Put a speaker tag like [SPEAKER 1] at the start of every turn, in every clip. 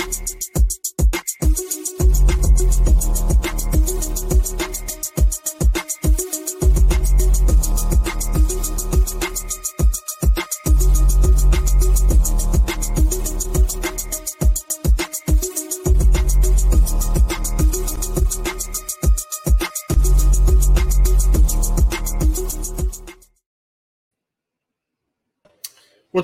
[SPEAKER 1] What's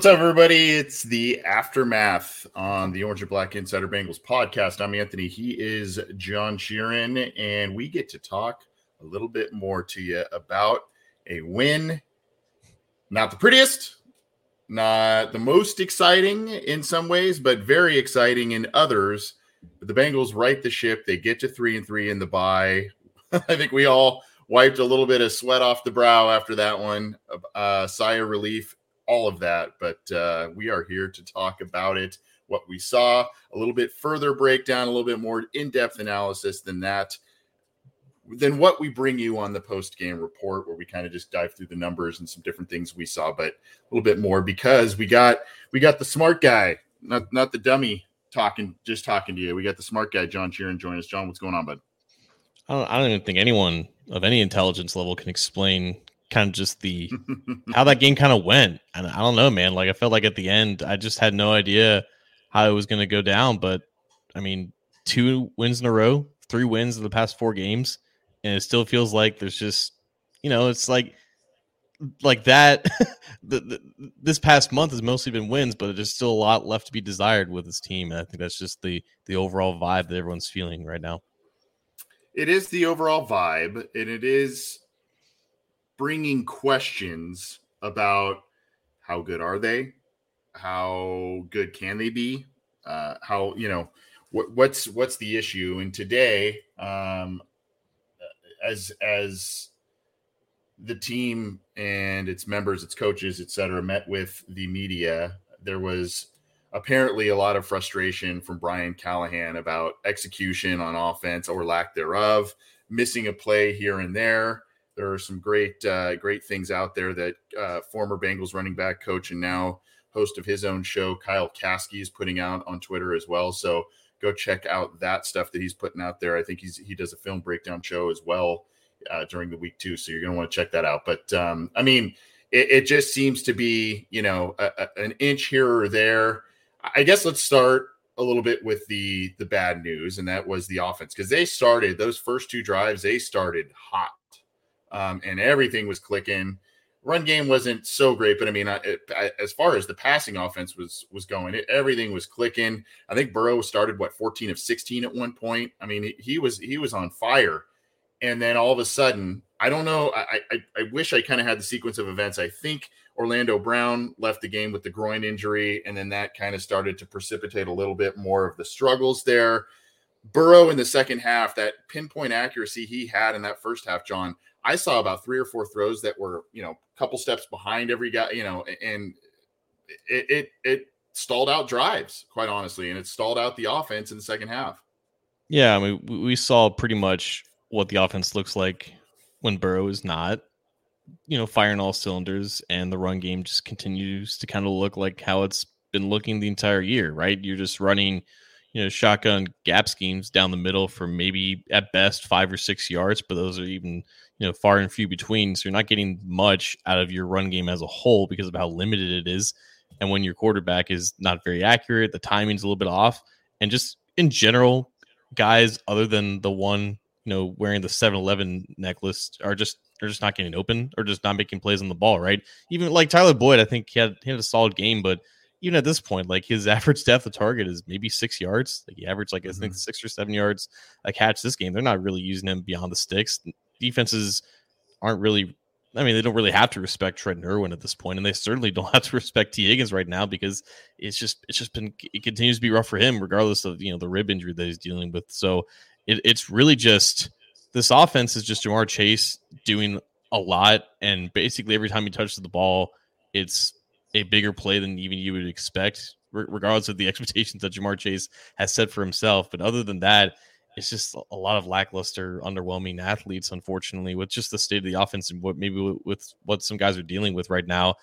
[SPEAKER 1] up, everybody? It's the aftermath on the Orange and Black Insider Bengals podcast. I'm Anthony. He is John Sheeran, and we get to talk a little bit more to you about a win. Not the prettiest, not the most exciting in some ways, but very exciting in others. But the Bengals right the ship. They get to three and three in the bye. I think we all wiped a little bit of sweat off the brow after that one. Uh, sigh of relief all of that. But uh, we are here to talk about it, what we saw, a little bit further breakdown, a little bit more in depth analysis than that, than what we bring you on the post game report, where we kind of just dive through the numbers and some different things we saw, but a little bit more because we got we got the smart guy, not not the dummy talking, just talking to you. We got the smart guy, John Sheeran, join us. John, what's going on, bud?
[SPEAKER 2] I don't, I don't even think anyone of any intelligence level can explain kind of just the how that game kind of went. And I don't know, man. Like I felt like at the end, I just had no idea how it was going to go down. But I mean, two wins in a row, three wins in the past four games, and it still feels like there's just, you know, it's like like that. the, the, this past month has mostly been wins, but there's still a lot left to be desired with this team. And I think that's just the the overall vibe that everyone's feeling right now.
[SPEAKER 1] It is the overall vibe, and it is bringing questions about how good are they, how good can they be, uh, how you know what, what's what's the issue. And today, um, as as the team and its members, its coaches, et cetera, met with the media, there was apparently a lot of frustration from Brian Callahan about execution on offense or lack thereof, missing a play here and there. There are some great, uh, great things out there that uh, former Bengals running back coach and now host of his own show, Kyle Caskey is putting out on Twitter as well. So go check out that stuff that he's putting out there. I think he's he does a film breakdown show as well uh, during the week too. So you're going to want to check that out. But um, I mean, it, it, just seems to be you know a, a, an inch here or there. I guess let's start a little bit with the the bad news, and that was the offense because they started those first two drives. They started hot um, and everything was clicking. Run game wasn't so great, but I mean, I, I, as far as the passing offense was was going, it, everything was clicking. I think Burrow started what 14 of 16 at one point. I mean, he, he was he was on fire, and then all of a sudden, I don't know. I I, I wish I kind of had the sequence of events. I think Orlando Brown left the game with the groin injury, and then that kind of started to precipitate a little bit more of the struggles there. Burrow in the second half, that pinpoint accuracy he had in that first half, John, I saw about three or four throws that were, you know, a couple steps behind every guy, you know, and it it, it stalled out drives, quite honestly, and it stalled out the offense in the second half.
[SPEAKER 2] Yeah, I mean, we saw pretty much what the offense looks like when Burrow is not, you know, firing all cylinders, and the run game just continues to kind of look like how it's been looking the entire year, right? You're just running, you know, shotgun gap schemes down the middle for maybe at best five or six yards, but those are even, you know, far and few between. So you're not getting much out of your run game as a whole because of how limited it is. And when your quarterback is not very accurate, the timing's a little bit off. And just in general, guys other than the one, you know, wearing the 7-Eleven necklace are just are just not getting open or just not making plays on the ball, right? Even like Tyler Boyd, I think he had he had a solid game, but even at this point, like his average depth of target is maybe six yards. Like he averaged like I think mm-hmm. six or seven yards a catch this game. They're not really using him beyond the sticks. Defenses aren't really I mean, they don't really have to respect Trent Irwin at this point, and they certainly don't have to respect Tee Higgins right now because it's just it's just been it continues to be rough for him, regardless of you know the rib injury that he's dealing with. So it, it's really just this offense is just Ja'Marr Chase doing a lot, and basically every time he touches the ball, it's a bigger play than even you would expect, regardless of the expectations that Ja'Marr Chase has set for himself. But other than that, it's just a lot of lackluster, underwhelming athletes, unfortunately, with just the state of the offense and what maybe with what some guys are dealing with right now.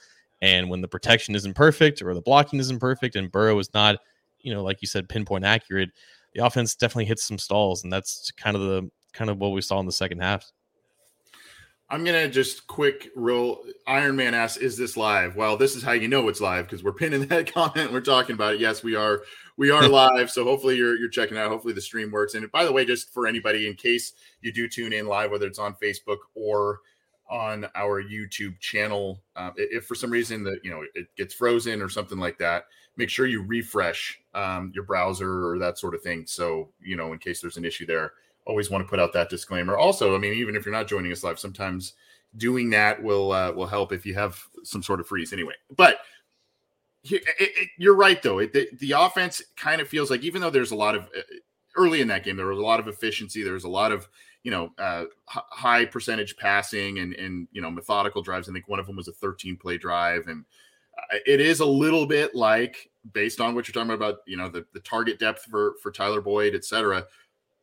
[SPEAKER 2] And when the protection isn't perfect or the blocking isn't perfect and Burrow is not, you know, like you said, pinpoint accurate, the offense definitely hits some stalls. And that's kind of the kind of what we saw in the second half.
[SPEAKER 1] I'm gonna just quick roll. Iron Man asks, "Is this live?" Well, this is how you know it's live because we're pinning that comment. We're talking about it. Yes, we are. We are live. So hopefully you're you're checking out. Hopefully the stream works. And by the way, just for anybody in case you do tune in live, whether it's on Facebook or on our YouTube channel, uh, if for some reason that you know it gets frozen or something like that, make sure you refresh um, your browser or that sort of thing. So you know in case there's an issue there always want to put out that disclaimer. Also, I mean, even if you're not joining us live, sometimes doing that will uh, will help if you have some sort of freeze anyway. But it, it, you're right though. It, the, the offense kind of feels like even though there's a lot of uh, early in that game, there was a lot of efficiency. There was a lot of you know uh, high percentage passing and and you know methodical drives. I think one of them was a 13 play drive, and uh, it is a little bit like based on what you're talking about, you know, the, the target depth for for Tyler Boyd, et cetera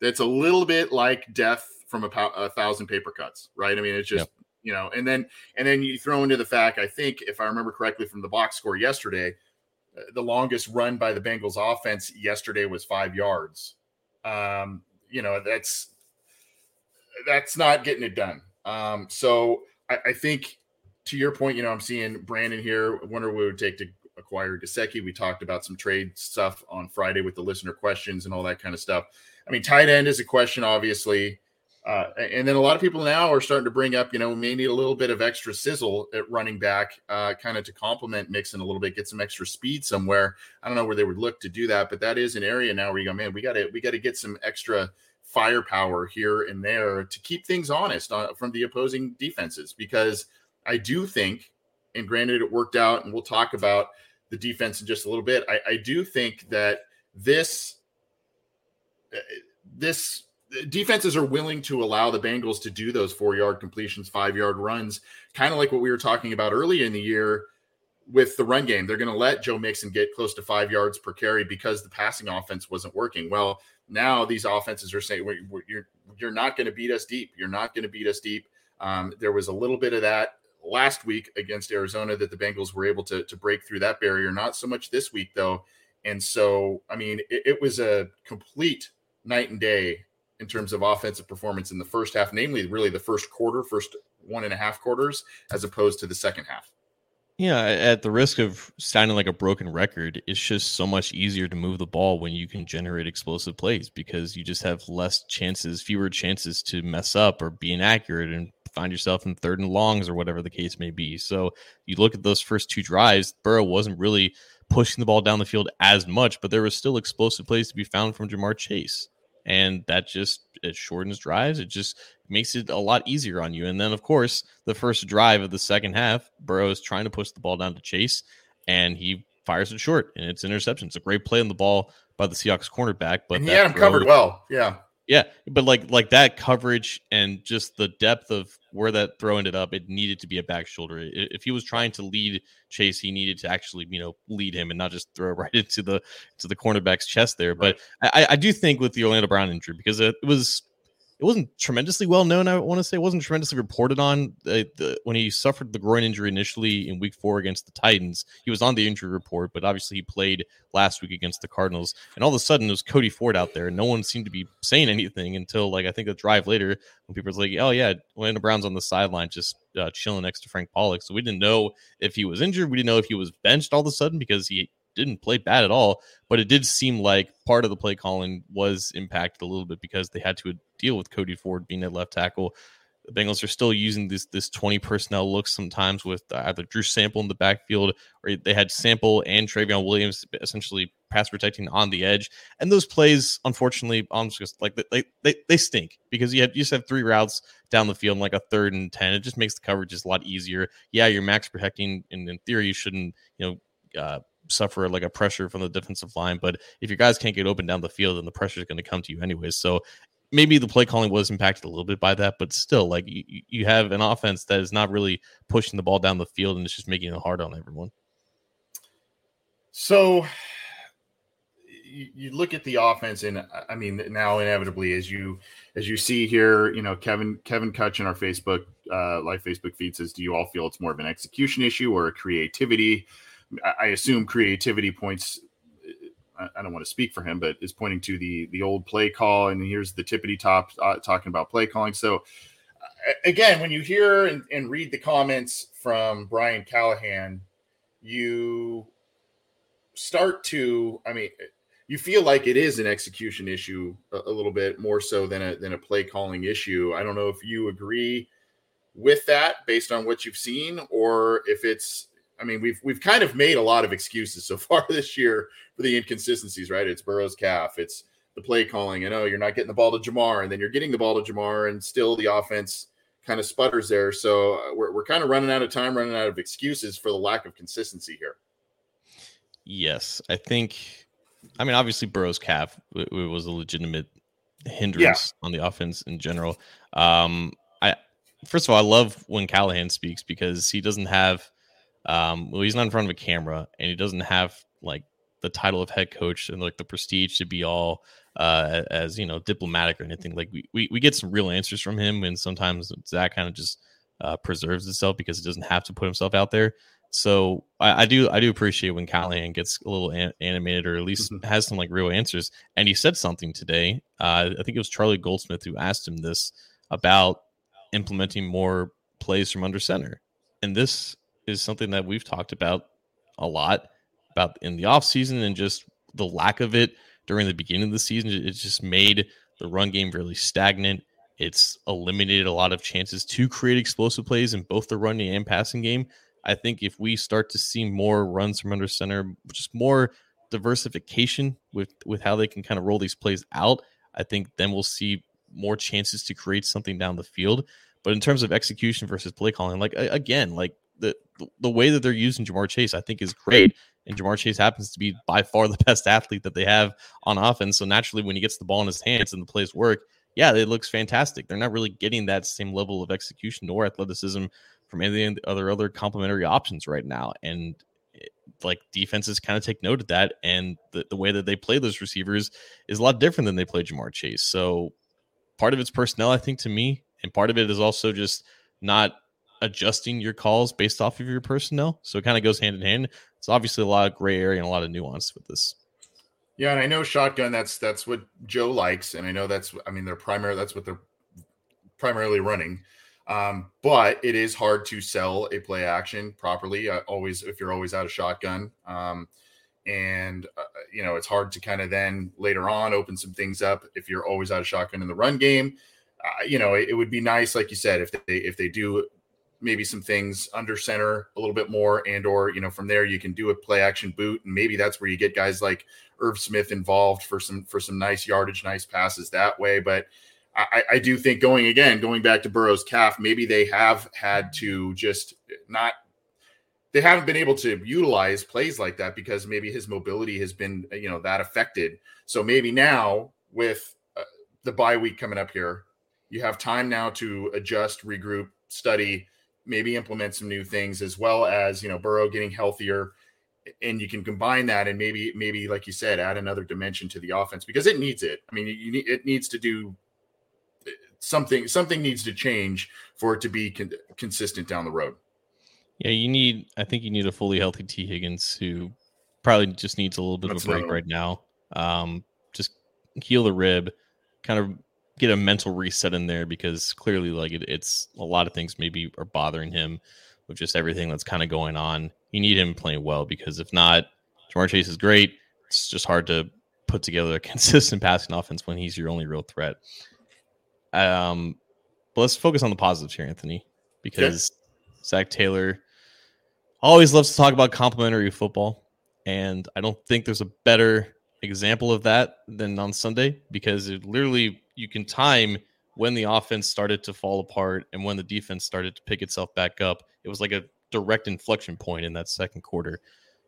[SPEAKER 1] it's a little bit like death from a, a thousand paper cuts, right? I mean, it's just you know, and then and then you throw into the fact. I think if I remember correctly from the box score yesterday, uh, the longest run by the Bengals offense yesterday was five yards. Um, you know, that's that's not getting it done. Um, so I, I think to your point, you know, I'm seeing Brandon here. I wonder what it would take to acquire Gesicki. We talked about some trade stuff on Friday with the listener questions and all that kind of stuff. I mean, tight end is a question, obviously. Uh, and then a lot of people now are starting to bring up, you know, may need a little bit of extra sizzle at running back, uh, kind of to complement Mixon a little bit, get some extra speed somewhere. I don't know where they would look to do that, but that is an area now where you go, man, we got to we got to get some extra firepower here and there to keep things honest on, from the opposing defenses because I do think, and granted, it worked out, and we'll talk about the defense in just a little bit. I, I do think that this this defenses are willing to allow the Bengals to do those four yard completions, five yard runs, kind of like what we were talking about earlier in the year with the run game. They're going to let Joe Mixon get close to five yards per carry because the passing offense wasn't working. Well, now these offenses are saying you're you're not going to beat us deep. You're not going to beat us deep. Um, there was a little bit of that last week against Arizona that the Bengals were able to to break through that barrier. Not so much this week though. And so, I mean, it, it was a complete night and day in terms of offensive performance in the first half, namely really the first quarter, first one and a half quarters, as opposed to the second half.
[SPEAKER 2] Yeah, at the risk of sounding like a broken record, it's just so much easier to move the ball when you can generate explosive plays because you just have less chances, fewer chances to mess up or be inaccurate and find yourself in third and longs or whatever the case may be. So you look at those first two drives, Burrow wasn't really pushing the ball down the field as much, but there was still explosive plays to be found from Ja'Marr Chase and that just it shortens drives. It just makes it a lot easier on you. And then, of course, the first drive of the second half, Burrow is trying to push the ball down to Chase, and he fires it short, and it's interception. It's a great play on the ball by the Seahawks cornerback, but
[SPEAKER 1] and he had him covered well. Yeah,
[SPEAKER 2] Yeah, but like like that coverage and just the depth of where that throw ended up, it needed to be a back shoulder. If he was trying to lead Chase, he needed to actually you know lead him and not just throw right into the to the cornerback's chest there. But I, I do think with the Orlando Brown injury because it was it wasn't tremendously well known. I want to say it wasn't tremendously reported on uh, the, when he suffered the groin injury initially in Week Four against the Titans. He was on the injury report, but obviously he played last week against the Cardinals. And all of a sudden, it was Cody Ford out there, and no one seemed to be saying anything until like I think a drive later when people were like, "Oh yeah, Orlando Brown's on the sideline just uh, chilling next to Frank Pollack." So we didn't know if he was injured. We didn't know if he was benched all of a sudden because he didn't play bad at all, but it did seem like part of the play calling was impacted a little bit because they had to deal with Cody Ford being at left tackle. The Bengals are still using this this 20 personnel look sometimes with either Drew Sample in the backfield or they had Sample and Trayveon Williams essentially pass protecting on the edge. And those plays, unfortunately, I'm just like they, they they stink because you have you just have three routes down the field, like a third and ten. It just makes the coverage just a lot easier. Yeah, you're max protecting, and in theory, you shouldn't you know uh, suffer like a pressure from the defensive line. But if your guys can't get open down the field, then the pressure is going to come to you anyways. So maybe the play calling was impacted a little bit by that, but still, like you, you have an offense that is not really pushing the ball down the field and it's just making it hard on everyone.
[SPEAKER 1] So you, look at the offense, and I mean, now inevitably, as you as you see here, you know, Kevin Kevin Kutch in our Facebook uh, live Facebook feed says, "Do you all feel it's more of an execution issue or a creativity?" I assume creativity points. I don't want to speak for him, but is pointing to the the old play call, and here's the tippity top uh, talking about play calling. So again, when you hear and, and read the comments from Brian Callahan, you start to, I mean, you feel like it is an execution issue a, a, little bit more so than a than a play calling issue. I don't know if you agree with that based on what you've seen, or if it's I mean, we've we've kind of made a lot of excuses so far this year for the inconsistencies, right? It's Burrow's calf, it's the play calling, and oh, you're not getting the ball to Ja'Marr, and then you're getting the ball to Ja'Marr, and still the offense kind of sputters there. So uh, we're we're kind of running out of time, running out of excuses for the lack of consistency here.
[SPEAKER 2] Yes, I think. I mean, obviously, Burrow's calf was a legitimate hindrance yeah. on the offense in general. Um, I first of all, I love when Callahan speaks because he doesn't have um, well, he's not in front of a camera, and he doesn't have like the title of head coach and like the prestige to be all uh, as you know diplomatic or anything. Like we, we we get some real answers from him, and sometimes that kind of just uh, preserves itself because it doesn't have to put himself out there. So I, I do I do appreciate when Callahan gets a little an- animated or at least mm-hmm. has some like real answers. And he said something today. Uh, I think it was Charlie Goldsmith who asked him this about implementing more plays from under center, and this is something that we've talked about a lot about in the offseason and just the lack of it during the beginning of the season. It's just made the run game really stagnant. It's eliminated a lot of chances to create explosive plays in both the running and passing game. I think if we start to see more runs from under center, just more diversification with with how they can kind of roll these plays out, I think then we'll see more chances to create something down the field. But in terms of execution versus play calling, like again, like the the way that they're using Ja'Marr Chase, I think, is great. And Ja'Marr Chase happens to be by far the best athlete that they have on offense. So naturally, when he gets the ball in his hands and the plays work, yeah, it looks fantastic. They're not really getting that same level of execution or athleticism from any of the other other complementary options right now. And eh, like defenses kind of take note of that. And the, the way that they play those receivers is a lot different than they play Ja'Marr Chase. So part of it's personnel, I think, to me, and part of it is also just not adjusting your calls based off of your personnel. So it kind of goes hand in hand. It's obviously a lot of gray area and a lot of nuance with this.
[SPEAKER 1] Yeah, and I know shotgun. That's that's what Joe likes, and I know that's. I mean, they're primary. That's what they're primarily running. Um, but it is hard to sell a play action properly. Uh, always, if you're always out of shotgun, um, and uh, you know, it's hard to kind of then later on open some things up if you're always out of shotgun in the run game. Uh, you know, it, it, would be nice, like you said, if they if they do maybe some things under center a little bit more and or you know from there you can do a play action boot and maybe that's where you get guys like Irv Smith involved for some for some nice yardage nice passes that way but I, I do think going again going back to Burrow's calf maybe they have had to just not they haven't been able to utilize plays like that because maybe his mobility has been you know that affected so maybe now with uh, the bye week coming up here. You have time now to adjust, regroup, study, maybe implement some new things, as well as you know Burrow getting healthier, and you can combine that and maybe maybe like you said, add another dimension to the offense because it needs it. I mean, you need it needs to do something. Something needs to change for it to be con- consistent down the road.
[SPEAKER 2] Yeah, you need. I think you need a fully healthy Tee Higgins who probably just needs a little bit That's of a break right now. Um, just heal the rib, kind of get a mental reset in there because clearly, like it, it's a lot of things maybe are bothering him with just everything that's kind of going on. You need him playing well because if not, Ja'Marr Chase is great. It's just hard to put together a consistent passing offense when he's your only real threat. Um, but let's focus on the positives here, Anthony, because okay. Zac Taylor always loves to talk about complimentary football. And I don't think there's a better example of that than on Sunday because it literally you can time when the offense started to fall apart and when the defense started to pick itself back up. It was like a direct inflection point in that second quarter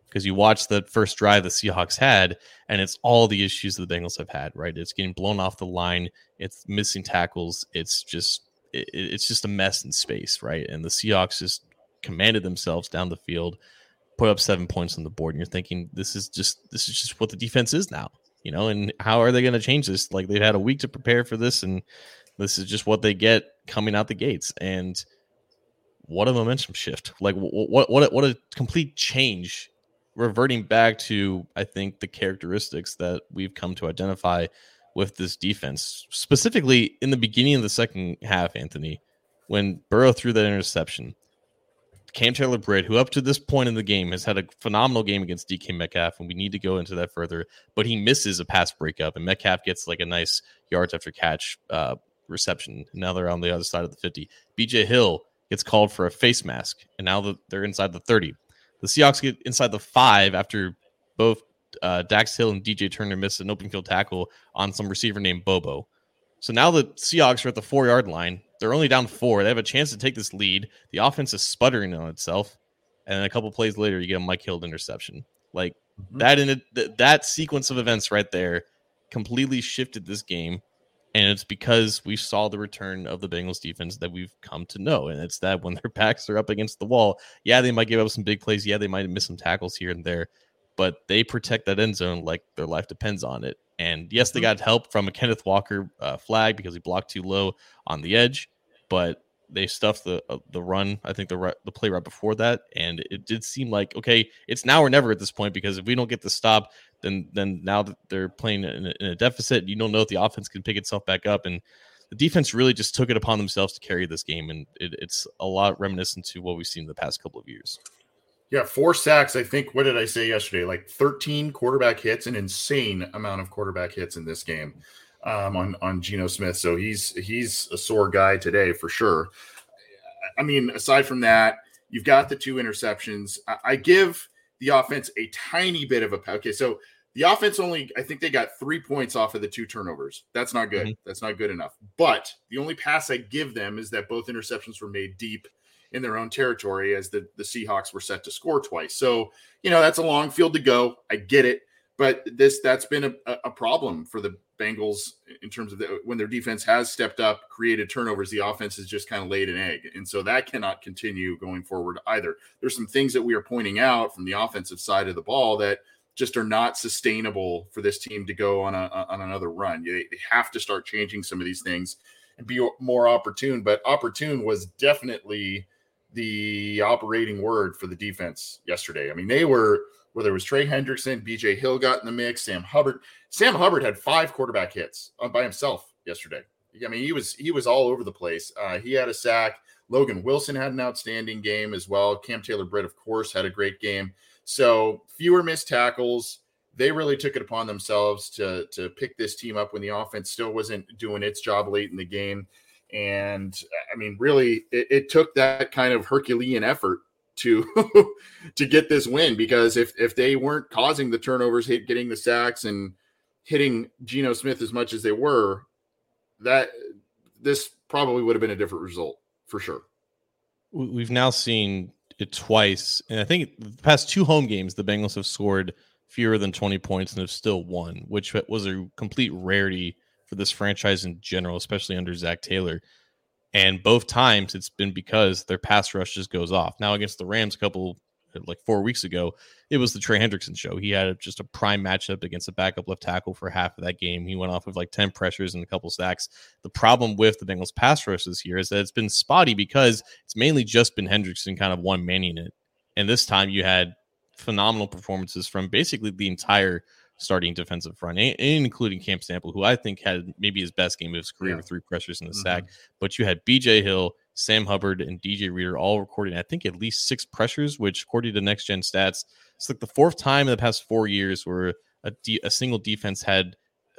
[SPEAKER 2] because you watch the first drive the Seahawks had, and it's all the issues the Bengals have had. Right, it's getting blown off the line, it's missing tackles, it's just it, it's just a mess in space, right? And the Seahawks just commanded themselves down the field, put up seven points on the board, and you're thinking this is just this is just what the defense is now, you know. And how are they going to change this? Like they've had a week to prepare for this, and this is just what they get coming out the gates. And what a momentum shift! Like what what what a complete change, reverting back to I think the characteristics that we've come to identify with this defense, specifically in the beginning of the second half, Anthony, when Burrow threw that interception Cam Taylor Britt, who up to this point in the game has had a phenomenal game against DK Metcalf, and we need to go into that further, but he misses a pass breakup, and Metcalf gets like a nice yards after catch uh, reception. Now they're on the other side of the 50. BJ Hill gets called for a face mask, and now they're inside the 30. The Seahawks get inside the five after both uh, Dax Hill and DJ Turner miss an open field tackle on some receiver named Bobo. So now the Seahawks are at the four yard line. They're only down four. They have a chance to take this lead. The offense is sputtering on itself. And then a couple plays later, you get a Mike Hill interception. Like mm-hmm. that in it, that sequence of events right there completely shifted this game. And it's because we saw the return of the Bengals defense that we've come to know. And it's that when their backs are up against the wall, yeah, they might give up some big plays. Yeah, they might miss some tackles here and there, but they protect that end zone like their life depends on it. And yes, they mm-hmm. got help from a Kenneth Walker uh, flag because he blocked too low on the edge, but they stuffed the uh, the run. I think the the play right before that, and it did seem like okay, it's now or never at this point because if we don't get the stop, then then now that they're playing in a, in a deficit, you don't know if the offense can pick itself back up, and the defense really just took it upon themselves to carry this game, and it, it's a lot reminiscent to what we've seen in the past couple of years.
[SPEAKER 1] Yeah, four sacks. I think. What did I say yesterday? Like 13 quarterback hits, an insane amount of quarterback hits in this game um, on on Geno Smith. So he's he's a sore guy today for sure. I mean, aside from that, you've got the two interceptions. I, I give the offense a tiny bit of a okay. So the offense only, I think they got three points off of the two turnovers. That's not good. Mm-hmm. That's not good enough. But the only pass I give them is that both interceptions were made deep in their own territory as the, the Seahawks were set to score twice. So, you know, that's a long field to go. I get it. But this that's been a, a problem for the Bengals in terms of the, when their defense has stepped up, created turnovers, the offense has just kind of laid an egg. And so that cannot continue going forward either. There's some things that we are pointing out from the offensive side of the ball that just are not sustainable for this team to go on a on another run. They, they have to start changing some of these things and be more opportune. But opportune was definitely the operating word for the defense yesterday. I mean, they were whether it was Trey Hendrickson, BJ Hill got in the mix, Sam Hubbard. Sam Hubbard had five quarterback hits by himself yesterday. I mean, he was he was all over the place. Uh, he had a sack. Logan Wilson had an outstanding game as well. Cam Taylor Britt, of course, had a great game. So fewer missed tackles. They really took it upon themselves to to pick this team up when the offense still wasn't doing its job late in the game. And I mean, really, it, it took that kind of Herculean effort to to get this win because if if they weren't causing the turnovers, hit getting the sacks and hitting Geno Smith as much as they were, that this probably would have been a different result for sure.
[SPEAKER 2] We've now seen it twice, and I think the past two home games, the Bengals have scored fewer than 20 points and have still won, which was a complete rarity for this franchise in general, especially under Zac Taylor. And both times it's been because their pass rush just goes off. Now against the Rams a couple like four weeks ago, it was the Trey Hendrickson show. He had just a prime matchup against a backup left tackle for half of that game. He went off with like 10 pressures and a couple sacks. The problem with the Bengals pass rush this year is that it's been spotty because it's mainly just been Hendrickson kind of one manning it. And this time you had phenomenal performances from basically the entire starting defensive front, including Cam Sample, who I think had maybe his best game of his career yeah. with three pressures in the mm-hmm. sack. But you had BJ Hill, Sam Hubbard, and DJ Reader all recording, I think, at least six pressures, which, according to Next Gen Stats, it's like the fourth time in the past four years where a, de- a single defense had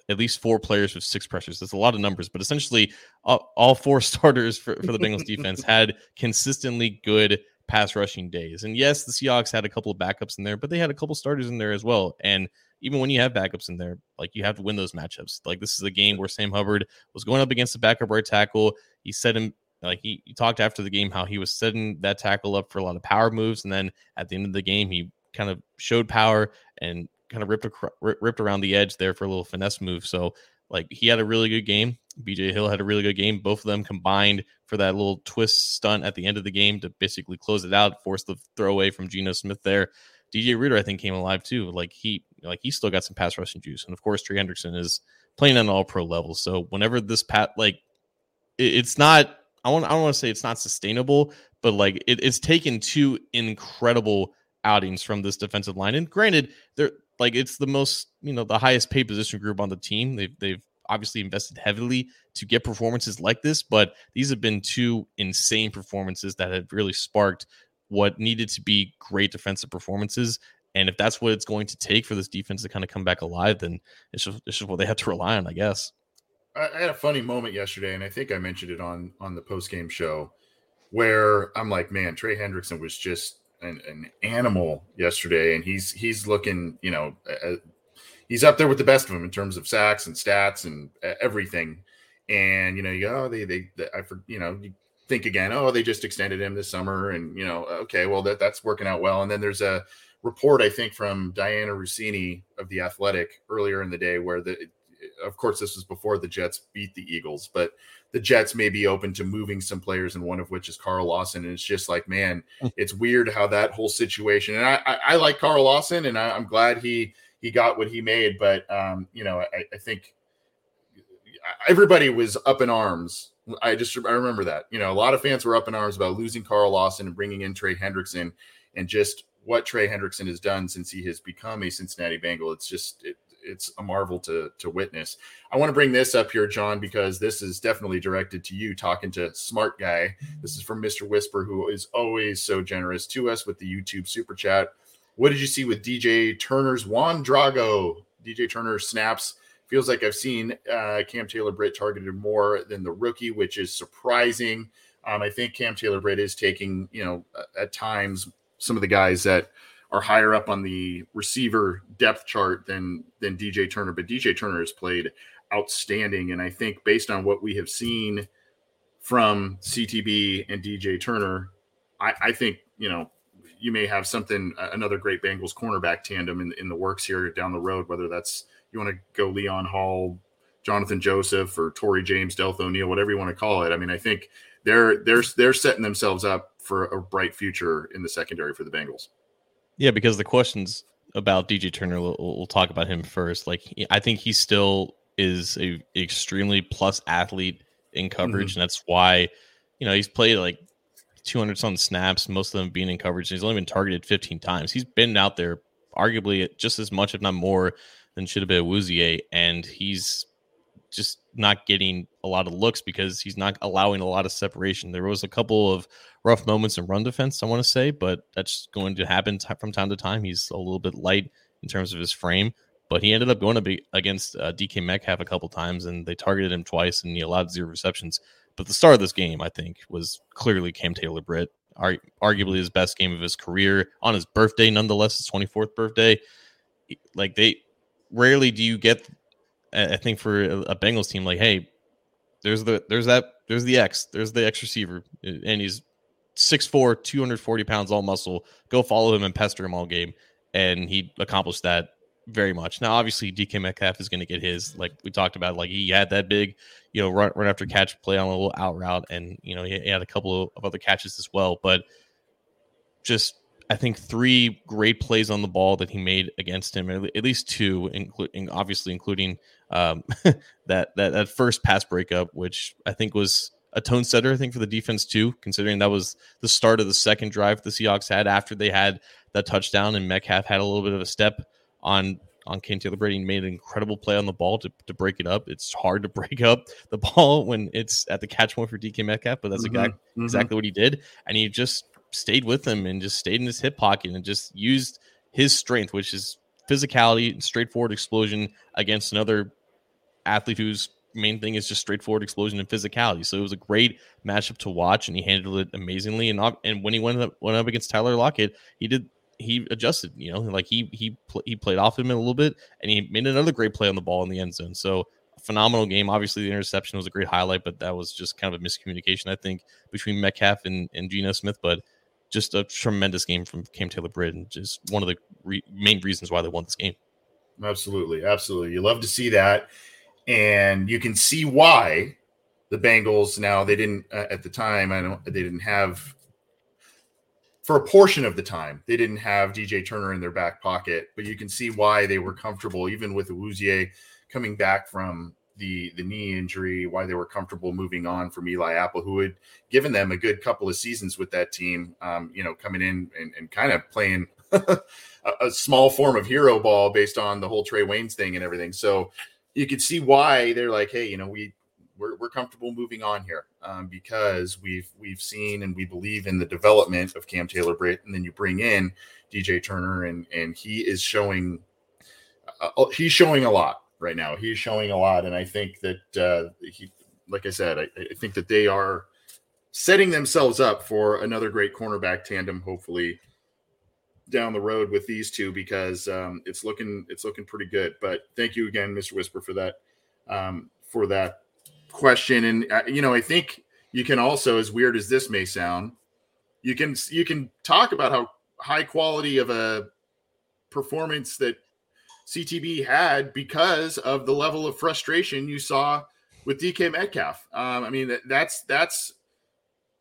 [SPEAKER 2] at least four players with six pressures. That's a lot of numbers, but essentially, all, all four starters for, for the Bengals defense had consistently good pass rushing days. And yes, the Seahawks had a couple of backups in there, but they had a couple starters in there as well. And even when you have backups in there, like you have to win those matchups. Like this is a game where Sam Hubbard was going up against a backup right tackle. He set him like he, he talked after the game how he was setting that tackle up for a lot of power moves, and then at the end of the game, he kind of showed power and kind of ripped across, ripped around the edge there for a little finesse move. So like he had a really good game. BJ Hill had a really good game. Both of them combined for that little twist stunt at the end of the game to basically close it out, force the throwaway from Geno Smith there. DJ Reader, I think, came alive too. Like he, like he still got some pass rushing juice, and of course, Trey Hendrickson is playing on all pro level. So whenever this pat, like, it, it's not. I want. I don't want to say it's not sustainable, but like it, it's taken two incredible outings from this defensive line. And granted, they're like it's the most, you know, the highest paid position group on the team. They've they've obviously invested heavily to get performances like this, but these have been two insane performances that have really sparked what needed to be great defensive performances. And if that's what it's going to take for this defense to kind of come back alive, then it's just, it's just what they have to rely on, I guess.
[SPEAKER 1] I had a funny moment yesterday, and I think I mentioned it on on the post game show, where I'm like, man, Trey Hendrickson was just an, an animal yesterday, and he's he's looking, you know, uh, he's up there with the best of them in terms of sacks and stats and everything. And you know, you go, oh, they, they, they I for you know, you think again, oh, they just extended him this summer, and you know, okay, well that that's working out well. And then there's a report I think from Dianna Russini of the Athletic earlier in the day where the of course this was before the Jets beat the Eagles, but the Jets may be open to moving some players, and one of which is Carl Lawson. And it's just like, man, hmm. it's weird how that whole situation. And I, I, I like Carl Lawson, and I, am glad he he got what he made. But um, you know, I, I think everybody was up in arms. I just I remember that. You know, a lot of fans were up in arms about losing Carl Lawson and bringing in Trey Hendrickson, and just what Trey Hendrickson has done since he has become a Cincinnati Bengal. It's just it, it's a marvel to to witness. I want to bring this up here, John, because this is definitely directed to you, talking to smart guy. This is from Mr. Whisper, who is always so generous to us with the YouTube super chat. What did you see with DJ Turner's Juan Drago? DJ Turner snaps. Feels like I've seen uh, Cam Taylor Britt targeted more than the rookie, which is surprising. Um, I think Cam Taylor Britt is taking, you know, at times some of the guys that are higher up on the receiver depth chart than than DJ Turner, but DJ Turner has played outstanding, and I think based on what we have seen from CTB and DJ Turner, I, I think you know you may have something another great Bengals cornerback tandem in, in the works here down the road. Whether that's you want to go Leon Hall, Johnathan Joseph, or Tory James, Deltha O'Neal, whatever you want to call it. I mean, I think they're they're they're setting themselves up for a bright future in the secondary for the Bengals.
[SPEAKER 2] Yeah, because the questions about DJ Turner, we'll, we'll talk about him first. Like, I think he still is a extremely plus athlete in coverage, mm-hmm. and that's why you know he's played like 200 some snaps, most of them being in coverage. He's only been targeted 15 times. He's been out there arguably just as much, if not more, than Chidobe Awuzie, and he's just not getting a lot of looks because he's not allowing a lot of separation. There was a couple of rough moments in run defense, I want to say, but that's going to happen t- from time to time. He's a little bit light in terms of his frame, but he ended up going to be against uh, DK Metcalf a couple times, and they targeted him twice, and he allowed zero receptions. But the start of this game, I think, was clearly Cam Taylor Britt, ar- arguably his best game of his career on his birthday, nonetheless, his 24th birthday. Like they rarely do you get, I think, for a Bengals team, like, hey, there's the there's that there's the X, there's the X receiver, uh, and he's 6'4, 240 pounds, all muscle. Go follow him and pester him all game. And he accomplished that very much. Now, obviously, DK Metcalf is going to get his, like we talked about. Like he had that big, you know, run, run after catch play on a little out route, and you know he, he had a couple of other catches as well. But just, I think three great plays on the ball that he made against him, at least two, including obviously including um, that that that first pass breakup, which I think was a tone setter. I think for the defense too, considering that was the start of the second drive the Seahawks had after they had that touchdown, and Metcalf had a little bit of a step on on Kane Taylor Brady made an incredible play on the ball to, to break it up. It's hard to break up the ball when it's at the catch point for DK Metcalf, but that's mm-hmm, mm-hmm. exactly what he did. And he just stayed with him and just stayed in his hip pocket and just used his strength, which is physicality and straightforward explosion against another athlete whose main thing is just straightforward explosion and physicality. So it was a great matchup to watch, and he handled it amazingly. And and when he went up went up against Tyler Lockett, he did he adjusted. You know, like he he pl- he played off him a little bit, and he made another great play on the ball in the end zone. So phenomenal game. Obviously, the interception was a great highlight, but that was just kind of a miscommunication, I think, between Metcalf and, and Geno Smith. But just a tremendous game from Cam Taylor Britt, and just one of the re- main reasons why they won this game.
[SPEAKER 1] Absolutely, absolutely. You love to see that, and you can see why the Bengals now they didn't uh, at the time. I don't. They didn't have for a portion of the time, they didn't have DJ Turner in their back pocket, but you can see why they were comfortable, even with Awuzie coming back from the the knee injury, why they were comfortable moving on from Eli Apple, who had given them a good couple of seasons with that team. Um, you know, coming in and, and kind of playing a, a, small form of hero ball based on the whole Trae Waynes thing and everything. So you could see why they're like, hey, you know, we we're, we're comfortable moving on here um, because we've we've seen and we believe in the development of Cam Taylor Britt, and then you bring in DJ Turner, and and he is showing uh, uh, he's showing a lot right now. He's showing a lot, and I think that uh, he, like I said, I, I think that they are setting themselves up for another great cornerback tandem, hopefully down the road with these two because um, it's looking it's looking pretty good. But thank you again, Mr. Whisper, for that um, for that question and uh, you know i think you can also as weird as this may sound you can you can talk about how high quality of a performance that ctb had because of the level of frustration you saw with dk metcalf. Um, i mean that, that's that's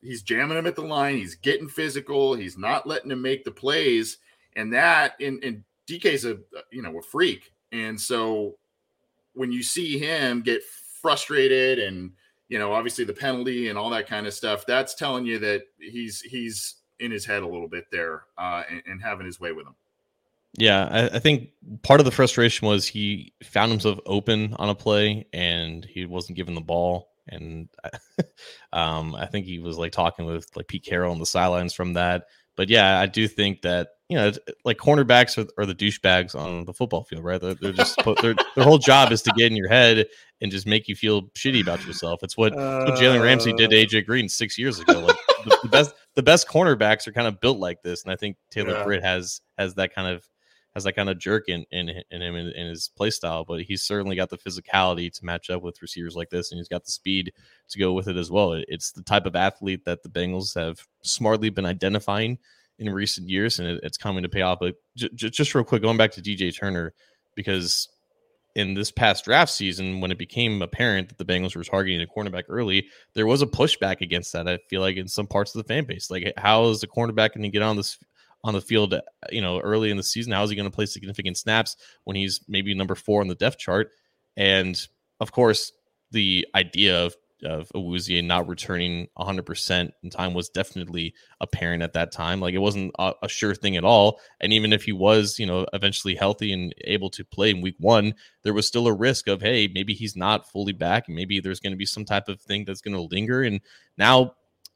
[SPEAKER 1] he's jamming him at the line. He's getting physical. He's not letting him make the plays. And that and, and dk's a you know a freak. And so when you see him get frustrated and you know obviously the penalty and all that kind of stuff that's telling you that he's he's in his head a little bit there uh, and, and having his way with him
[SPEAKER 2] yeah I, I, think part of the frustration was he found himself open on a play and he wasn't given the ball and um, i think he was like talking with like pete carroll on the sidelines from that but yeah i do think that you know, like cornerbacks are, are the douchebags on the football field, right? They're, they're just their their whole job is to get in your head and just make you feel shitty about yourself. It's what, uh, what Jalen Ramsey did to. AJ Green six years ago. Like the, the, best the best cornerbacks are kind of built like this, and I think Taylor yeah. Britt has has that kind of has that kind of jerk in in, in him in, in his play style. But he's certainly got the physicality to match up with receivers like this, and he's got the speed to go with it as well. It's the type of athlete that the Bengals have smartly been identifying in recent years, and it, it's coming to pay off. But j- j- just real quick, going back to DJ Turner, because in this past draft season, when it became apparent that the Bengals were targeting a cornerback early, there was a pushback against that. I feel like in some parts of the fan base, like how is the cornerback going to get on this on the field, uh, you know, early in the season? How is he going to play significant snaps when he's maybe number four on the depth chart? And of course, the idea of of Awuzie not returning 100% in time was definitely apparent at that time. Like it wasn't a, a, sure thing at all. And even if he was, you know, eventually healthy and able to play in week one, there was still a risk of, hey, maybe he's not fully back. Maybe there's going to be some type of thing that's going to linger. And now,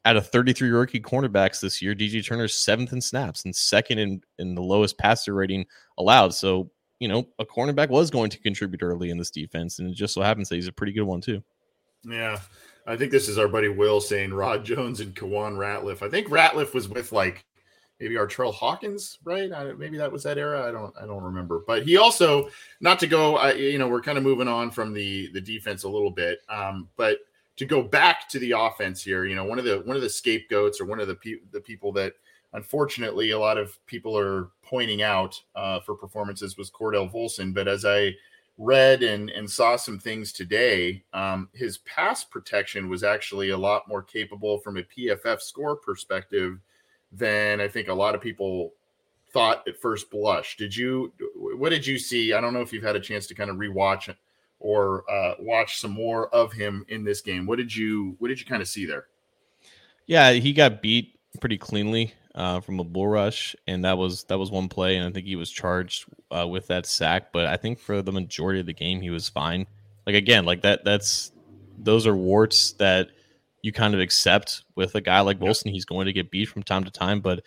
[SPEAKER 2] out of 33 rookie cornerbacks this year, DJ Turner's seventh in snaps and second in, in the lowest passer rating allowed. So, you know, a cornerback was going to contribute early in this defense. And it just so happens that he's a pretty good one, too.
[SPEAKER 1] Yeah. I think this is our buddy Will saying Rod Jones and Keiwan Ratliff. I think Ratliff was with like maybe Artrell Hawkins, right? I, maybe that was that era. I don't I don't remember. But he also not to go. I, you know, we're kind of moving on from the the defense a little bit, um, but to go back to the offense here. You know, one of the one of the scapegoats or one of the pe- the people that unfortunately, a lot of people are pointing out uh, for performances was Cordell Volson. But as I read and, and saw some things today, um, his pass protection was actually a lot more capable from a PFF score perspective than I think a lot of people thought at first blush. Did you? What did you see? I don't know if you've had a chance to kind of rewatch or uh, watch some more of him in this game. What did you? What did you kind of see there?
[SPEAKER 2] Yeah, he got beat pretty cleanly uh, from a bull rush, and that was that was one play, and I think he was charged uh, with that sack. But I think for the majority of the game, he was fine. Like again, like that. That's those are warts that you kind of accept with a guy like Volson. He's going to get beat from time to time, but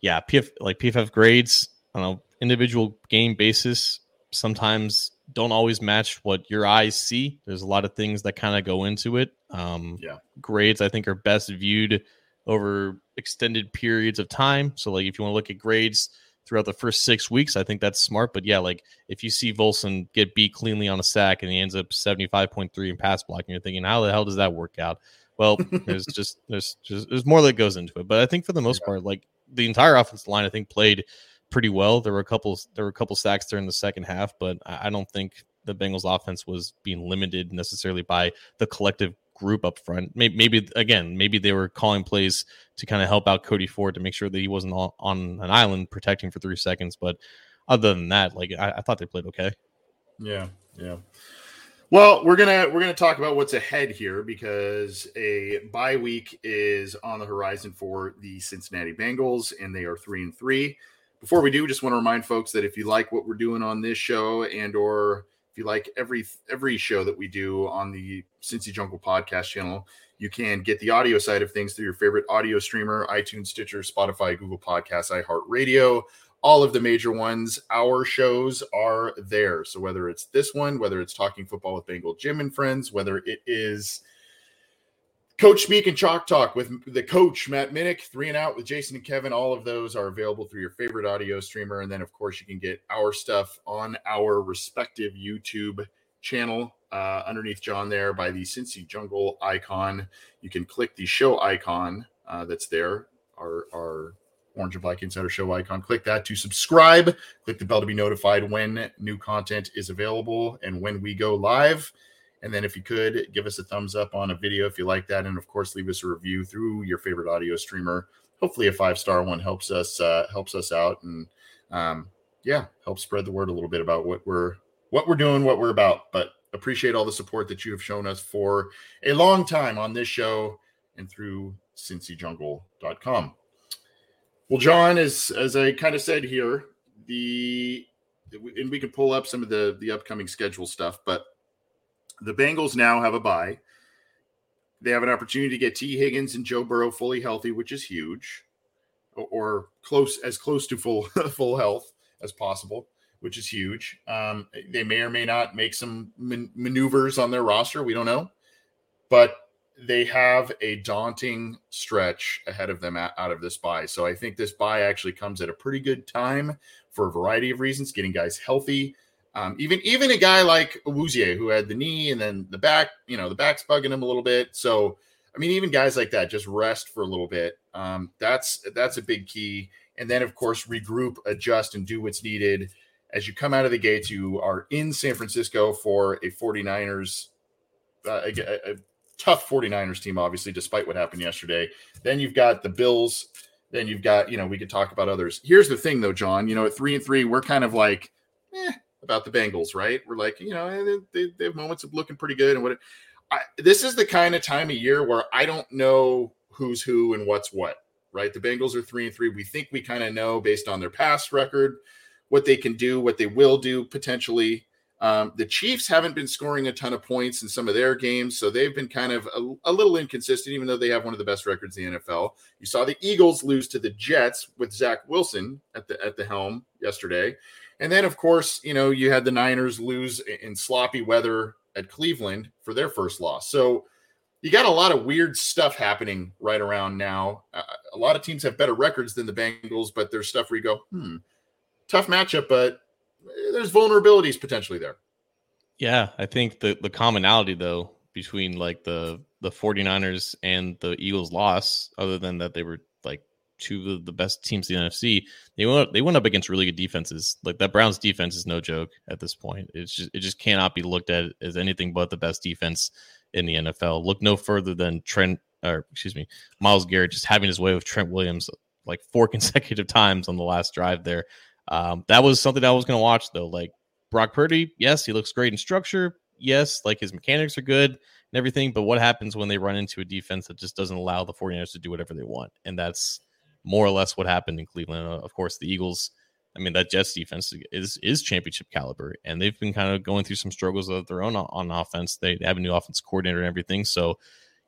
[SPEAKER 2] yeah, PF like PFF grades on an individual game basis sometimes don't always match what your eyes see. There's a lot of things that kind of go into it. Um,
[SPEAKER 1] yeah,
[SPEAKER 2] grades I think are best viewed over extended periods of time. So like if you want to look at grades throughout the first six weeks, I think that's smart. But yeah, like if you see Volson get beat cleanly on a sack and he ends up 75.3 in pass blocking, you're thinking, how the hell does that work out? Well, there's just there's just there's more that goes into it. But I think for the most yeah. part, like the entire offensive line, I think played pretty well. There were a couple there were a couple sacks during the second half, but I don't think the Bengals offense was being limited necessarily by the collective group up front. Maybe, maybe again, maybe they were calling plays to kind of help out Cody Ford to make sure that he wasn't on an island protecting for three seconds. But other than that, like I, I thought they played okay.
[SPEAKER 1] Yeah, yeah. Well, we're gonna we're gonna talk about what's ahead here because a bye week is on the horizon for the Cincinnati Bengals, and they are three and three. Before we do, just want to remind folks that if you like what we're doing on this show and or if you like every every show that we do on the Cincy Jungle podcast channel, you can get the audio side of things through your favorite audio streamer, iTunes, Stitcher, Spotify, Google Podcasts, iHeartRadio, all of the major ones. Our shows are there. So whether it's this one, whether it's Talking Football with Bengal Jim and Friends, whether it is Coach Speak and Chalk Talk with the coach, Matt Minnick, Three and Out with Jason and Kevin. All of those are available through your favorite audio streamer. And then, of course, you can get our stuff on our respective YouTube channel uh, underneath John there by the Cincy Jungle icon. You can click the show icon uh, that's there, our, our Orange and Black Insider Show icon. Click that to subscribe. Click the bell to be notified when new content is available and when we go live. And then if you could give us a thumbs up on a video if you like that, and of course leave us a review through your favorite audio streamer. Hopefully, a five star one helps us uh, helps us out, and um, yeah, help spread the word a little bit about what we're what we're doing, what we're about. But appreciate all the support that you have shown us for a long time on this show and through cincyjungle.com. Well, John, as as I kind of said here, the and we can pull up some of the the upcoming schedule stuff, but the Bengals now have a bye. They have an opportunity to get Tee Higgins and Joe Burrow fully healthy, which is huge, or, or close as close to full full health as possible, which is huge. Um, they may or may not make some man- maneuvers on their roster. We don't know, but they have a daunting stretch ahead of them out of this bye. So I think this bye actually comes at a pretty good time for a variety of reasons, getting guys healthy, um, even even a guy like Awuzie who had the knee and then the back, you know, the back's bugging him a little bit. So I mean, even guys like that just rest for a little bit. Um, that's that's a big key. And then of course regroup, adjust, and do what's needed as you come out of the gates. You are in San Francisco for a 49ers, uh, a, a, tough 49ers team, obviously, despite what happened yesterday. Then you've got the Bills. Then you've got, you know, we could talk about others. Here's the thing, though, John. You know, at three and three, we're kind of like, eh, about the Bengals, right? We're like, you know, eh, they, they have moments of looking pretty good and what. It, I, this is the kind of time of year where I don't know who's who and what's what, right? The Bengals are three and three. We think we kind of know based on their past record what they can do, what they will do potentially. Um, the Chiefs haven't been scoring a ton of points in some of their games, so they've been kind of a, a, little inconsistent, even though they have one of the best records in the NFL. You saw the Eagles lose to the Jets with Zach Wilson at the at the helm yesterday. And then, of course, you know, you had the Niners lose in sloppy weather at Cleveland for their first loss. So you got a lot of weird stuff happening right around now. Uh, a lot of teams have better records than the Bengals, but there's stuff where you go, hmm, tough matchup, but there's vulnerabilities potentially there.
[SPEAKER 2] Yeah, I think the the commonality though between like the the 49ers and the Eagles loss other than that they were like two of the best teams in the NFC. They went they went up against really good defenses. Like that Browns defense is no joke at this point. It's just it just cannot be looked at as anything but the best defense in the NFL. Look no further than Trent or excuse me, Myles Garrett just having his way with Trent Williams like four consecutive times on the last drive there. Um, that was something I was going to watch though. Like Brock Purdy, yes, he looks great in structure. Yes, like his mechanics are good and everything. But what happens when they run into a defense that just doesn't allow the 49ers to do whatever they want? And that's more or less what happened in Cleveland. Uh, of course, the Eagles. I mean, that Jets defense is is championship caliber, and they've been kind of going through some struggles of their own on offense. They have a new offense coordinator and everything. So,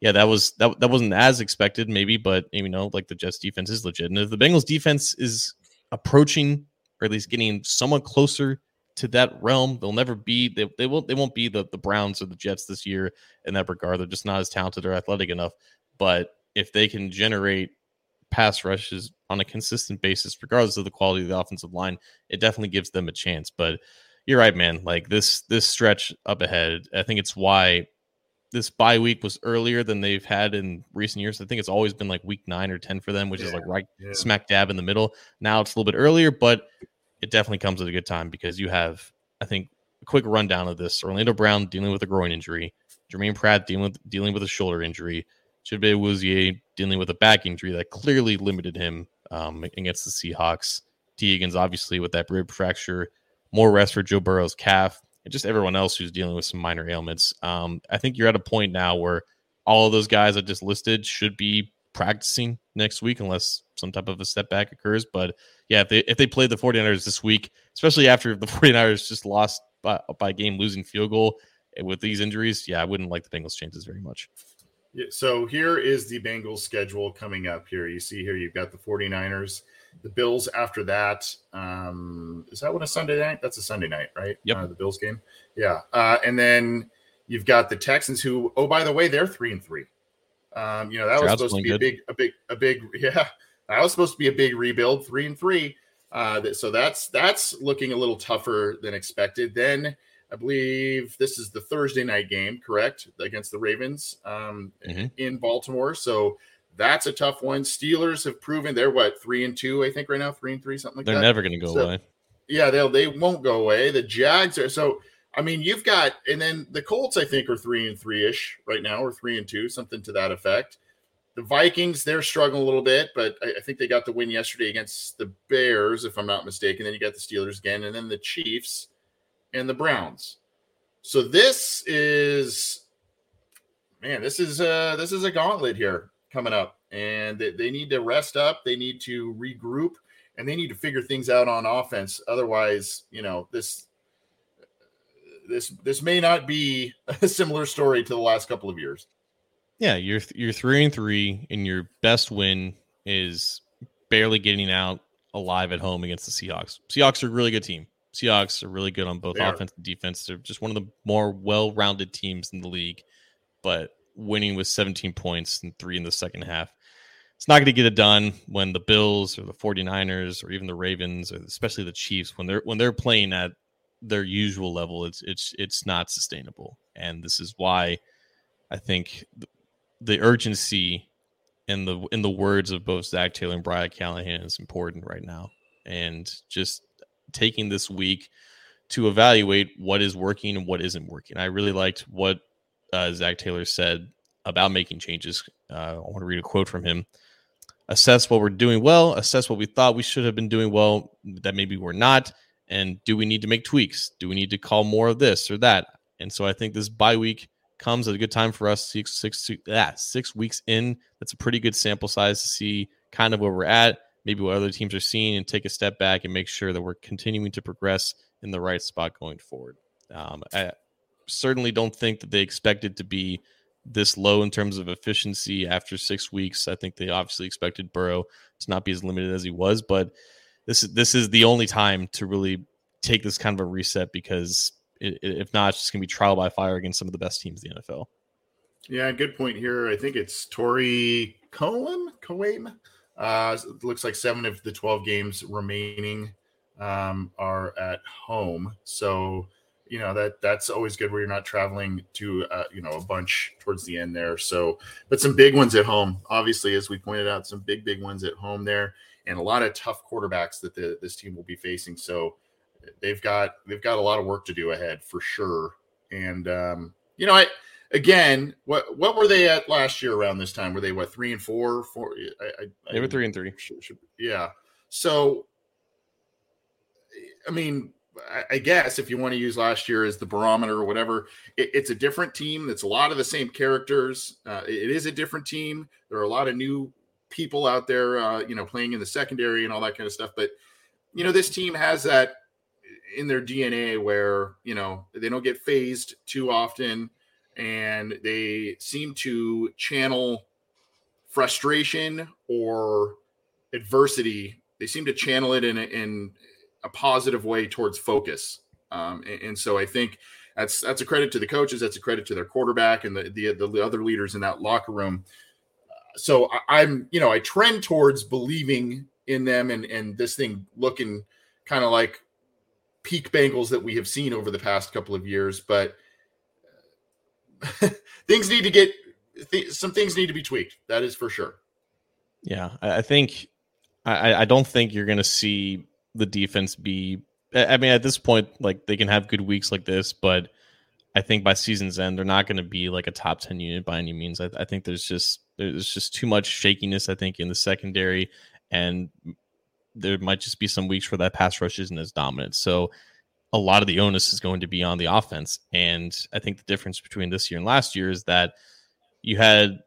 [SPEAKER 2] yeah, that was that that wasn't as expected, maybe, but you know, like the Jets defense is legit, and if the Bengals defense is approaching or at least getting somewhat closer to that realm, they'll never be they, they won't they won't be the the Browns or the Jets this year in that regard. They're just not as talented or athletic enough. But if they can generate pass rushes on a consistent basis, regardless of the quality of the offensive line, it definitely gives them a chance. But you're right, man. Like this this stretch up ahead, I think it's why this bye week was earlier than they've had in recent years. I think it's always been like week nine or ten for them, which yeah, is like right yeah. smack dab in the middle. Now it's a little bit earlier, but it definitely comes at a good time because you have, I think, a quick rundown of this. Orlando Brown dealing with a groin injury, Jermaine Pratt dealing with dealing with a shoulder injury, Chidobe Awuzie dealing with a back injury that clearly limited him um, against the Seahawks. Tee Higgins obviously with that rib fracture, more rest for Joe Burrow's calf, and just everyone else who's dealing with some minor ailments. Um, I think you're at a point now where all of those guys I just listed should be practicing next week unless some type of a setback occurs. But yeah, if they if they played the 49ers this week, especially after the 49ers just lost by, by game losing field goal with these injuries, yeah, I wouldn't like the Bengals chances very much.
[SPEAKER 1] Yeah, so here is the Bengals schedule coming up here. You see here you've got the 49ers, the Bills after that. Um, is that what a Sunday night? That's a Sunday night, right?
[SPEAKER 2] Yep.
[SPEAKER 1] Uh, the Bills game. Yeah. Uh, and then you've got the Texans who, oh, by the way, they're three and three. Um, you know, that was supposed to be a big, a big, a big, yeah. That was supposed to be a big rebuild, three and three. Uh, so that's that's looking a little tougher than expected. Then I believe this is the Thursday night game, correct, against the Ravens um, mm-hmm. in Baltimore. So that's a tough one. Steelers have proven they're what three and two, I think, right now, three and three, something like
[SPEAKER 2] they're
[SPEAKER 1] that.
[SPEAKER 2] They're never going to go
[SPEAKER 1] so,
[SPEAKER 2] away.
[SPEAKER 1] Yeah, they'll they won't go away. The Jags are so. I mean, you've got, and then the Colts, I think, are three and three ish right now, or three and two, something to that effect. The Vikings, they're struggling a little bit, but I, I, think they got the win yesterday against the Bears, if I'm not mistaken. Then you got the Steelers again, and then the Chiefs and the Browns. So this is, man, this is uh this is a gauntlet here coming up, and they, they need to rest up. They need to regroup, and they need to figure things out on offense. Otherwise, you know this this this may not be a similar story to the last couple of years.
[SPEAKER 2] Yeah, you're you're three and three, and your best win is barely getting out alive at home against the Seahawks. Seahawks are a really good team. Seahawks are really good on both offense and defense. They're just one of the more well-rounded teams in the league. But winning with 17 points and three in the second half, it's not going to get it done when the Bills or the 49ers or even the Ravens or especially the Chiefs when they're when they're playing at their usual level. It's it's it's not sustainable, and this is why I think the urgency in the in the words of both Zac Taylor and Brian Callahan is important right now, and just taking this week to evaluate what is working and what isn't working. I really liked what uh, Zac Taylor said about making changes. Uh, I want to read a quote from him. Assess what we're doing well, assess what we thought we should have been doing well that maybe we're not, and do we need to make tweaks? Do we need to call more of this or that? And so I think this bye week comes at a good time for us. Six, six, yeah, six weeks in. That's a pretty good sample size to see kind of where we're at, maybe what other teams are seeing, and take a step back and make sure that we're continuing to progress in the right spot going forward. Um, I certainly don't think that they expected to be this low in terms of efficiency after six weeks. I think they obviously expected Burrow to not be as limited as he was, but this is this is the only time to really take this kind of a reset because if not, it's just going to be trial by fire against some of the best teams in the NFL.
[SPEAKER 1] Yeah, good point here. I think it's Tori Cohen. Cohen. Uh, looks like seven of the 12 games remaining um, are at home. So you know that that's always good where you're not traveling to uh, you know a bunch towards the end there. So, but some big ones at home, obviously, as we pointed out, some big big ones at home there, and a lot of tough quarterbacks that the, this team will be facing. So, they've got they've got a lot of work to do ahead for sure. And um, you know, I again, what what were they at last year around this time? Were they what three and four? Four? I,
[SPEAKER 2] I, they were three and three.
[SPEAKER 1] Should, should, yeah. So, I mean, I guess if you want to use last year as the barometer or whatever, it, it's a different team. That's a lot of the same characters. Uh, it is a different team. There are a lot of new people out there, uh, you know, playing in the secondary and all that kind of stuff. But you know, this team has that in their DNA where you know they don't get phased too often, and they seem to channel frustration or adversity. They seem to channel it in in a positive way towards focus. Um, and, and, so I think that's that's a credit to the coaches. That's a credit to their quarterback and the the, the other leaders in that locker room. So I, I'm you know I trend towards believing in them and and this thing looking kind of like peak Bengals that we have seen over the past couple of years, but things need to get th- some things need to be tweaked. That is for sure.
[SPEAKER 2] Yeah, I think I, I don't think you're going to see the defense be. I mean, at this point, like they can have good weeks like this, but I think by season's end, they're not going to be like a top ten unit by any means. I, I think there's just there's just too much shakiness. I think in the secondary, and there might just be some weeks where that pass rush isn't as dominant. So a lot of the onus is going to be on the offense. And I think the difference between this year and last year is that you had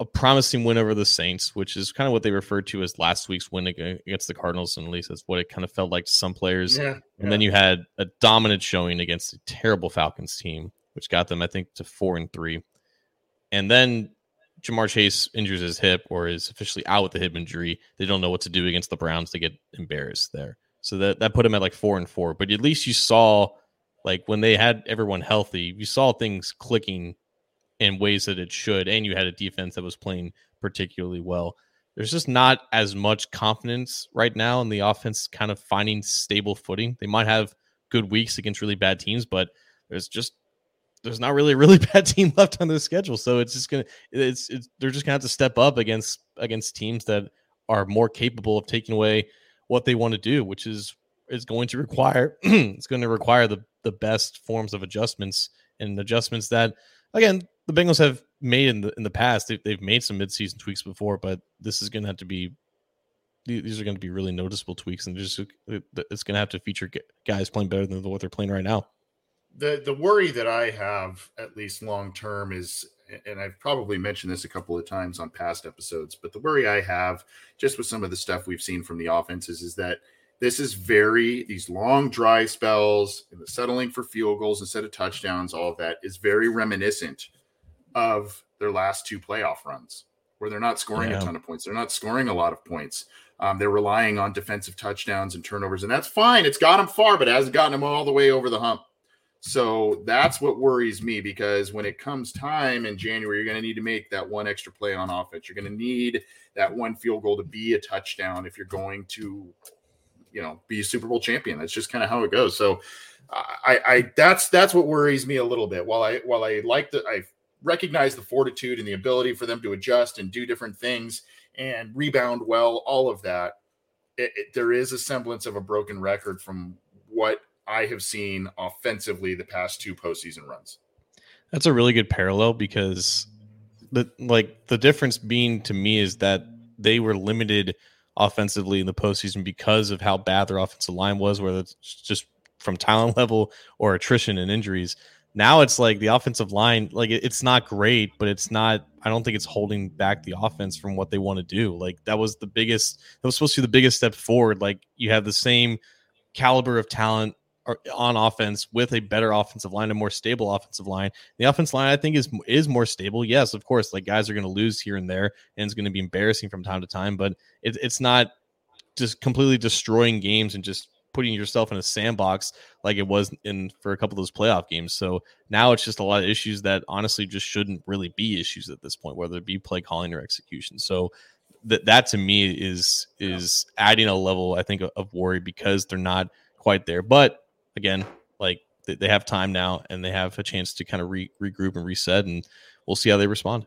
[SPEAKER 2] a promising win over the Saints, which is kind of what they referred to as last week's win against the Cardinals, and at least that's what it kind of felt like to some players. Yeah, and yeah. then you had a dominant showing against a terrible Falcons team, which got them, I think, to four and three. And then Ja'Marr Chase injures his hip or is officially out with the hip injury. They don't know what to do against the Browns. They get embarrassed there. So that, that put him at like four and four. But at least you saw, like, when they had everyone healthy, you saw things clicking in ways that it should, and you had a defense that was playing particularly well. There's just not as much confidence right now in the offense kind of finding stable footing. They might have good weeks against really bad teams, but there's just there's not really a really bad team left on their schedule. So it's just gonna it's, it's they're just gonna have to step up against against teams that are more capable of taking away what they want to do, which is is going to require it's going to require the the best forms of adjustments and adjustments that again the Bengals have made in the in the past. They, have made some midseason tweaks before, but this is going to have to be these are going to be really noticeable tweaks, and just it's going to have to feature guys playing better than what they're playing right now.
[SPEAKER 1] The the worry that I have, at least long term, is, and I've probably mentioned this a couple of times on past episodes, but the worry I have, just with some of the stuff we've seen from the offenses, is that this is very these long dry spells and the settling for field goals instead of touchdowns all of that is very reminiscent of their last two playoff runs where they're not scoring yeah. a ton of points. They're not scoring a lot of points. Um, they're relying on defensive touchdowns and turnovers, and that's fine. It's got them far, but it hasn't gotten them all the way over the hump. So that's what worries me because when it comes time in January, you're going to need to make that one extra play on offense. You're going to need that one field goal to be a touchdown if you're going to, you know, be a Super Bowl champion. That's just kind of how it goes. So I, I that's that's what worries me a little bit. While I while I like the I recognize the fortitude and the ability for them to adjust and do different things and rebound well, all of that. It, it, there is a semblance of a broken record from what I have seen offensively the past two postseason runs.
[SPEAKER 2] That's a really good parallel because the like the difference being to me is that they were limited offensively in the postseason because of how bad their offensive line was, whether it's just from talent level or attrition and injuries. Now it's like the offensive line, like it's not great, but it's not. I don't think it's holding back the offense from what they want to do. Like that was the biggest. That was supposed to be the biggest step forward. Like you have the same caliber of talent on offense with a better offensive line, a more stable offensive line. The offensive line, I think, is is more stable. Yes, of course, like guys are going to lose here and there, and it's going to be embarrassing from time to time. But it, it's not just completely destroying games and just putting yourself in a sandbox like it was in for a couple of those playoff games. So now it's just a lot of issues that honestly just shouldn't really be issues at this point, whether it be play calling or execution. So that that to me is is adding a level I think of worry because they're not quite there. But again, like they, they have time now and they have a chance to kind of re, regroup and reset, and we'll see how they respond.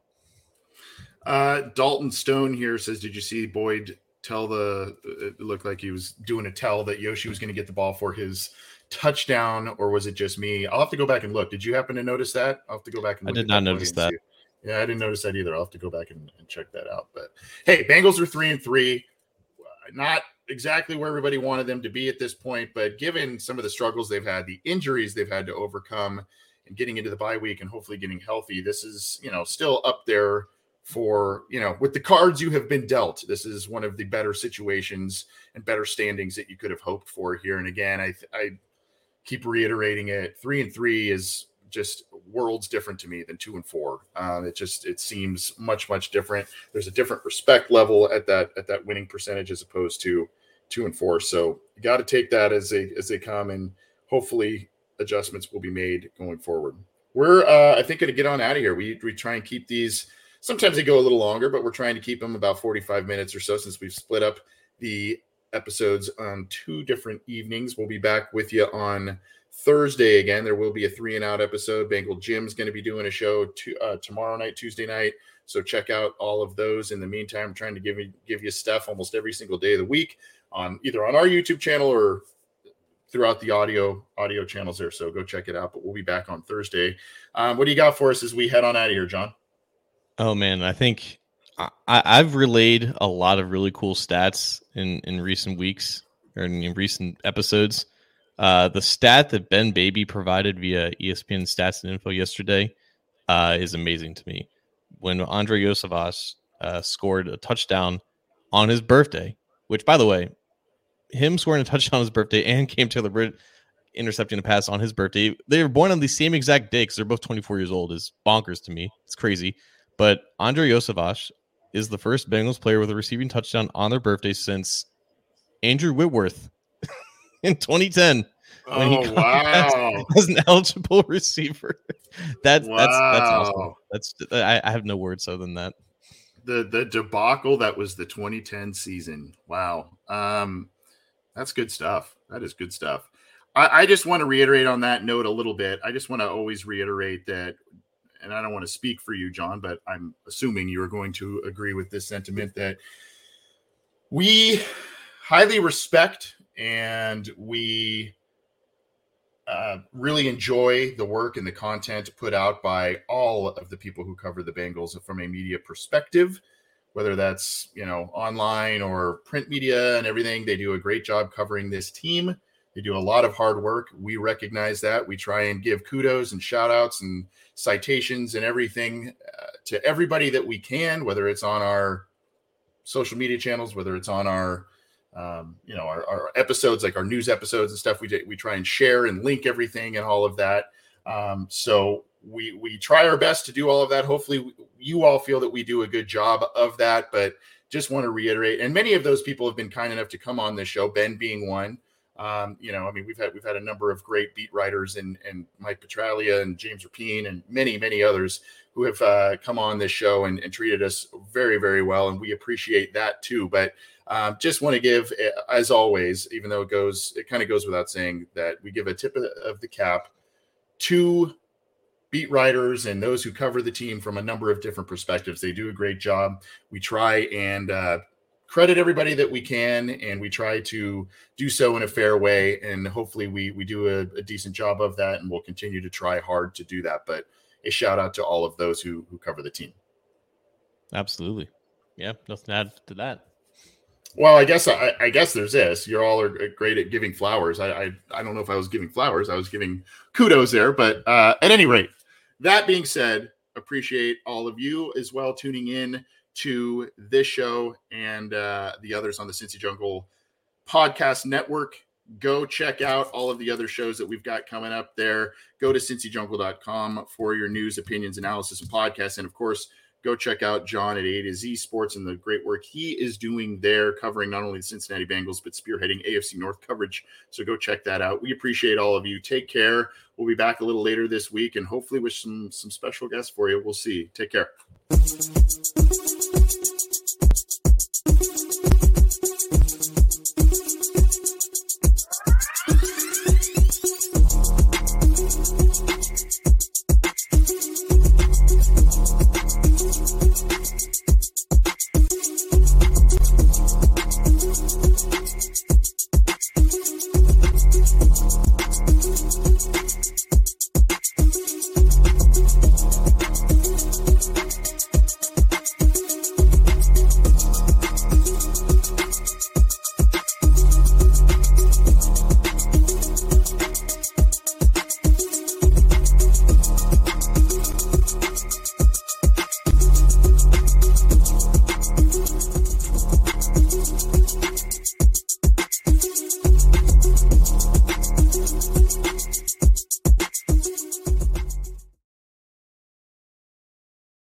[SPEAKER 1] Uh, Dalton Stone here says, "Did you see Boyd tell the? It looked like he was doing a tell that Yoshi was going to get the ball for his touchdown, or was it just me? I'll have to go back and look. Did you happen to notice that? I'll have to go back and.
[SPEAKER 2] I did not notice that.
[SPEAKER 1] Yeah, I didn't notice that either. I'll have to go back and, and check that out. But hey, Bengals are three and three. Not exactly where everybody wanted them to be at this point, but given some of the struggles they've had, the injuries they've had to overcome, and getting into the bye week and hopefully getting healthy, this is you know still up there for you know with the cards you have been dealt. This is one of the better situations and better standings that you could have hoped for here. And again, I I keep reiterating it. Three and three is just worlds different to me than two and four. Um, it just it seems much much different. There's a different respect level at that at that winning percentage as opposed to two and four. So you got to take that as they as they come, and hopefully adjustments will be made going forward. We're uh, I think going to get on out of here. We we try and keep these. Sometimes they go a little longer, but we're trying to keep them about 45 minutes or so since we've split up the episodes on two different evenings. We'll be back with you on Thursday again. There will be a three and out episode. Bengal Jim's going to be doing a show to, uh, tomorrow night, Tuesday night. So check out all of those. In the meantime, I'm trying to give you give you stuff almost every single day of the week on either on our YouTube channel or throughout the audio audio channels there. So go check it out. But we'll be back on Thursday. Um, what do you got for us as we head on out of here, John?
[SPEAKER 2] Oh man, I think I, I've relayed a lot of really cool stats in in recent weeks or in, in recent episodes. Uh, the stat that Ben Baby provided via ESPN Stats and Info yesterday uh, is amazing to me. When Andrei Iosivas uh, scored a touchdown on his birthday, which, by the way, him scoring a touchdown on his birthday and Cam Taylor Britt intercepting a pass on his birthday, they were born on the same exact day because they're both 24 years old, is bonkers to me. It's crazy. But Andrei Iosivas is the first Bengals player with a receiving touchdown on their birthday since Andrew Whitworth in 2010
[SPEAKER 1] when oh, he wow.
[SPEAKER 2] as an eligible receiver. That, wow. That's that's awesome. That's I, I have no words other than that.
[SPEAKER 1] The the debacle that was the 2010 season. Wow. Um, that's good stuff. That is good stuff. I, I just want to reiterate on that note a little bit. I just want to always reiterate that and I don't want to speak for you, John, but I'm assuming you are going to agree with this sentiment that we highly respect and we uh, really enjoy the work and the content put out by all of the people who cover the Bengals from a media perspective, whether that's you know online or print media and everything. They do a great job covering this team. They do a lot of hard work. We recognize that. We try and give kudos and shout outs and citations and everything uh, to everybody that we can, whether it's on our social media channels, whether it's on our um, you know our, our, episodes like our news episodes and stuff we we try and share and link everything and all of that. Um, so we we try our best to do all of that. Hopefully you all feel that we do a good job of that but just want to reiterate and many of those people have been kind enough to come on this show ben being one. Um, you know, I mean, we've had we've had a number of great beat writers and and Mike Petraglia and James Rapien and many many others who have uh, come on this show and, and, treated us very very well, and we appreciate that too. But um, just want to give, eh, as always, even though it goes, it kind of goes without saying that we give a tip of the cap to beat writers and those who cover the team from a number of different perspectives. They do a great job. We try and uh, credit everybody that we can, and we try to do so in a fair way. And hopefully, we we do a, a decent job of that, and we'll continue to try hard to do that. But a shout out to all of those who who cover the team.
[SPEAKER 2] Absolutely, yeah, nothing to add to that.
[SPEAKER 1] Well, I guess I, I, guess there's this. You all are great at giving flowers. I, I, I don't know if I was giving flowers. I was giving kudos there, but uh, at any rate, that being said, appreciate all of you as well tuning in to this show and uh, the others on the Cincy Jungle podcast network. Go check out all of the other shows that we've got coming up there. Go to cincyjungle.com for your news, opinions, analysis, and podcasts. And of course, go check out John at A to Z Sports and the great work he is doing there, covering not only the Cincinnati Bengals, but spearheading AFC North coverage. So go check that out. We appreciate all of you. Take care. We'll be back a little later this week and hopefully with some some special guests for you. We'll see. Take care.